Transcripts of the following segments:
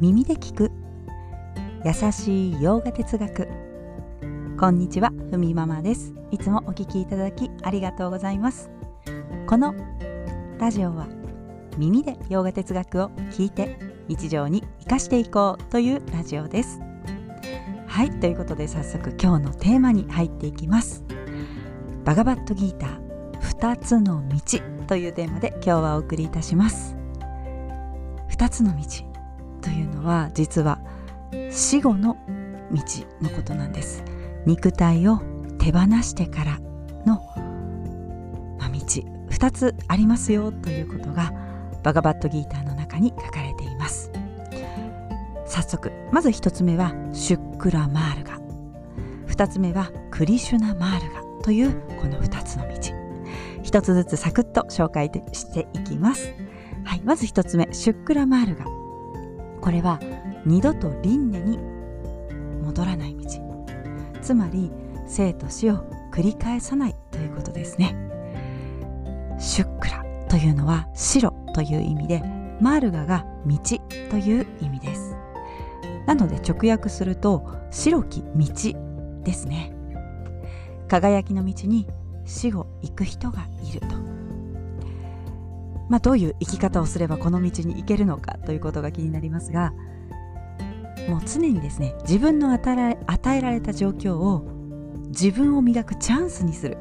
耳で聞く。優しい洋画哲学。こんにちはふみママです。いつもお聞きいただきありがとうございます。このラジオは耳で洋画哲学を聞いて日常に生かしていこうというラジオです。はいということで早速今日のテーマに入っていきます。バガバットギーター2つの道というテーマで今日はお送りいたします。2つの道。というのは実は死後の道のことなんです。肉体を手放してからの、まあ、道。2つありますよということがバガバットギーターの中に書かれています。早速まず1つ目はシュックラマールガ。2つ目はクリシュナマールガというこの2つの道。1つずつサクッと紹介していきます。はい、まず1つ目シュックラマールガ。これは二度と輪廻に戻らない道。つまり生と死を繰り返さないということですね。シュックラというのは白という意味でマールガが道という意味です。なので直訳すると白き道ですね。輝きの道に死後行く人がいると。まあ、どういう生き方をすればこの道に行けるのかということが気になりますがもう常にですね自分の与えられた状況を自分を磨くチャンスにする。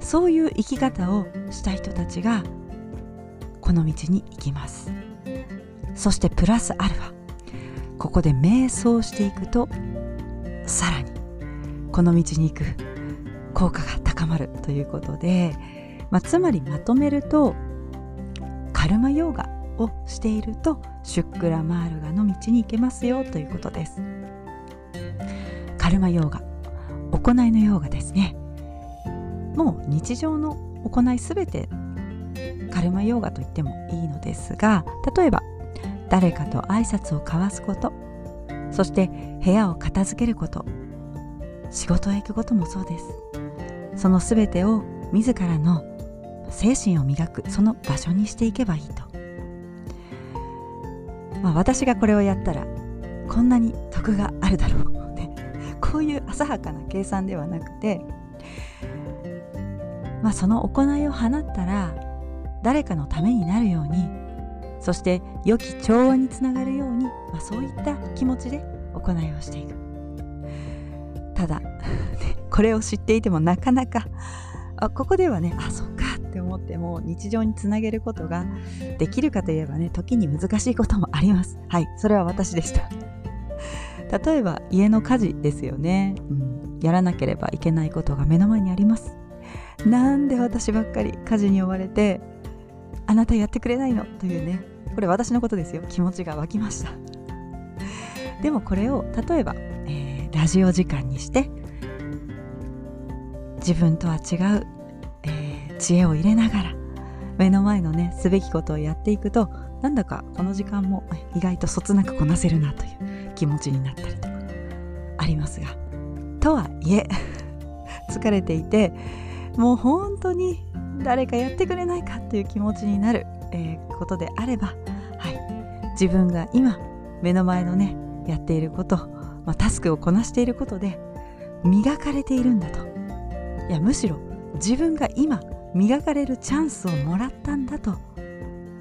そういう生き方をした人たちがこの道に行きます。そしてプラスアルファ。ここで瞑想していくとさらにこの道に行く効果が高まるということで、まあ、つまりまとめるとカルマヨーガをしているとシュックラマールガの道に行けますよということです。カルマヨーガ行いのヨーガですね。もう日常の行いすべてカルマヨーガと言ってもいいのですが例えば誰かと挨拶を交わすことそして部屋を片付けること仕事へ行くこともそうです。そのすべてを自らの精神を磨くその場所にしていけばいいと、まあ、私がこれをやったらこんなに得があるだろう。って こういう浅はかな計算ではなくて、まあ、その行いを放ったら誰かのためになるようにそして良き調和につながるように、まあ、そういった気持ちで行いをしていく。ただ これを知っていてもなかなかあここではねあそっかっても日常につなげることができるかといえばね時に難しいこともあります。はいそれは私でした。例えば家の家事ですよね、うん、やらなければいけないことが目の前にあります。なんで私ばっかり家事に追われてあなたやってくれないの？というねこれ私のことですよ。気持ちが湧きました。でもこれを例えば、えー、ラジオ時間にして自分とは違う知恵を入れながら目の前のねすべきことをやっていくとなんだかこの時間も意外とそつなくこなせるなという気持ちになったりとかありますが。とはいえ 疲れていてもう本当に誰かやってくれないかという気持ちになる、えー、ことであれば、はい、自分が今目の前のねやっていること、まあ、タスクをこなしていることで磨かれているんだと。いやむしろ自分が今磨かれるチャンスをもらったんだと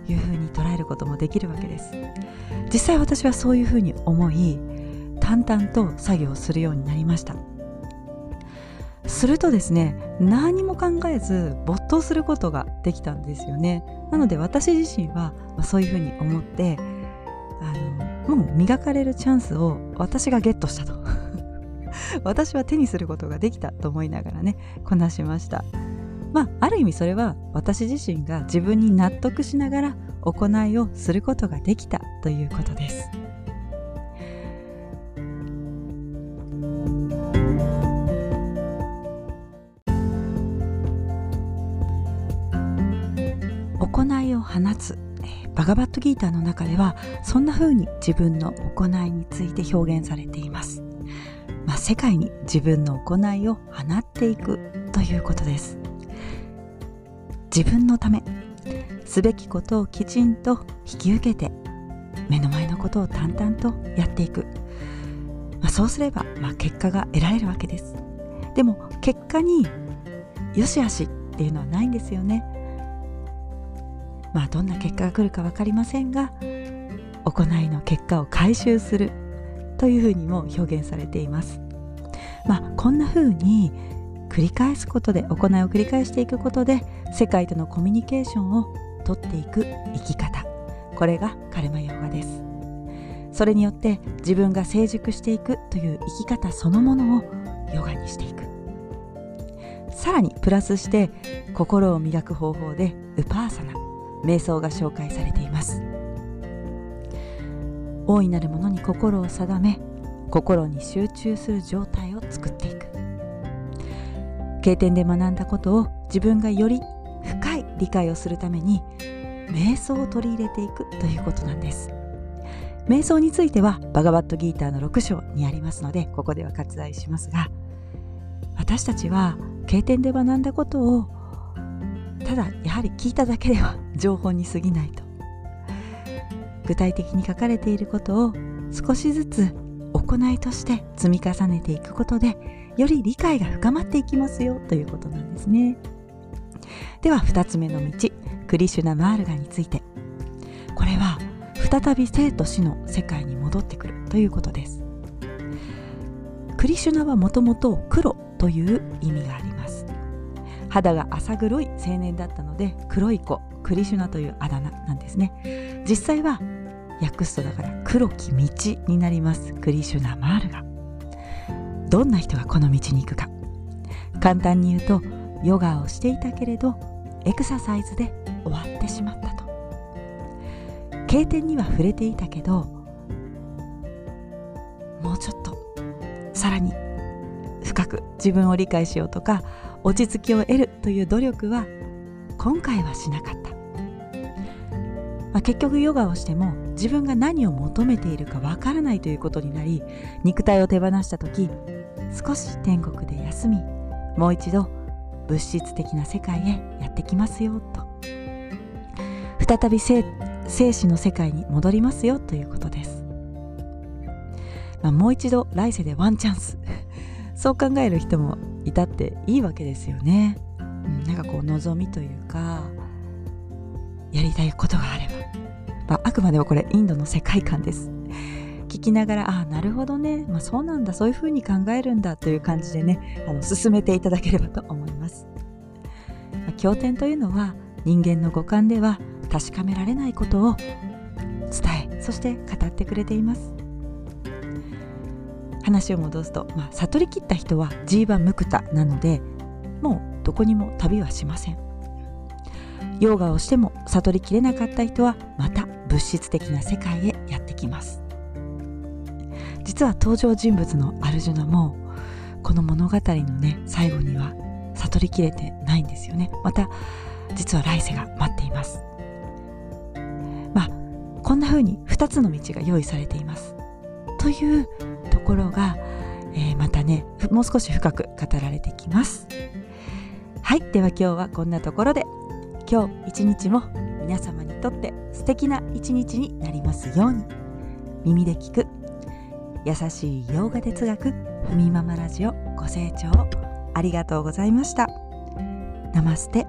いうふうに捉えることもできるわけです。実際私はそういうふうに思い淡々と作業するようになりました。するとですね何も考えず没頭することができたんですよね。なので私自身はそういうふうに思ってあのもう磨かれるチャンスを私がゲットしたと。私は手にすることができたと思いながらねこなしました。まあ、ある意味それは私自身が自分に納得しながら行いをすることができたということです。行いを放つバガバットギーターの中ではそんな風に自分の行いについて表現されています。まあ、世界に自分の行いを放っていくということです。自分のためすべきことをきちんと引き受けて目の前のことを淡々とやっていく、まあ、そうすれば、まあ、結果が得られるわけです。でも結果によしあしっていうのはないんですよね。まあどんな結果が来るか分かりませんが行いの結果を回収するというふうにも表現されています。まあこんなふうに繰り返すことで行いを繰り返していくことで世界とのコミュニケーションをとっていく生き方。これがカルマヨガです。それによって自分が成熟していくという生き方そのものをヨガにしていく。さらにプラスして心を磨く方法でウパーサナ瞑想が紹介されています。大いなるものに心を定め心に集中する状態を作っていく。経典で学んだことを自分がより深い理解をするために瞑想を取り入れていくということなんです。瞑想についてはバガバットギーターの6章にありますのでここでは割愛しますが私たちは経典で学んだことをただやはり聞いただけでは情報に過ぎないと。具体的に書かれていることを少しずつ行いとして積み重ねていくことでより理解が深まっていきますよということなんですね。では2つ目の道クリシュナ・マールガについて。これは再び生と死の世界に戻ってくるということです。クリシュナはもともと黒という意味があります。肌が浅黒い青年だったので黒い子クリシュナというあだ名なんですね。実際は訳すとだから黒き道になります。クリシュナ・マールガ。どんな人がこの道に行くか。簡単に言うとヨガをしていたけれどエクササイズで終わってしまったと。経典には触れていたけどもうちょっとさらに深く自分を理解しようとか落ち着きを得るという努力は今回はしなかった、まあ、結局ヨガをしても自分が何を求めているかわからないということになり肉体を手放した時少し天国で休みもう一度物質的な世界へやってきますよと。再び生死の世界に戻りますよということです、まあ、もう一度来世でワンチャンス。そう考える人もいたっていいわけですよね、うん、なんかこう望みというかやりたいことがあれば、まあ、あくまでもこれインドの世界観です。聞きながらああなるほどね、まあ、そうなんだ。そういうふうに考えるんだという感じでねあの進めていただければと思います、まあ、経典というのは人間の五感では確かめられないことを伝えそして語ってくれています。話を戻すと、まあ、悟りきった人はジーバ・ムクタなのでもうどこにも旅はしません。ヨガをしても悟りきれなかった人はまた物質的な世界へ実は登場人物のアルジュナもこの物語のね最後には悟りきれてないんですよね。また実は来世が待っています。まあこんな風に2つの道が用意されています。というところが、えー、またねもう少し深く語られてきます。はいでは今日はこんなところで今日一日も皆様にとって素敵な一日になりますように。耳で聞く優しい洋画哲学ふみママラジオご清聴ありがとうございました。ナマステ。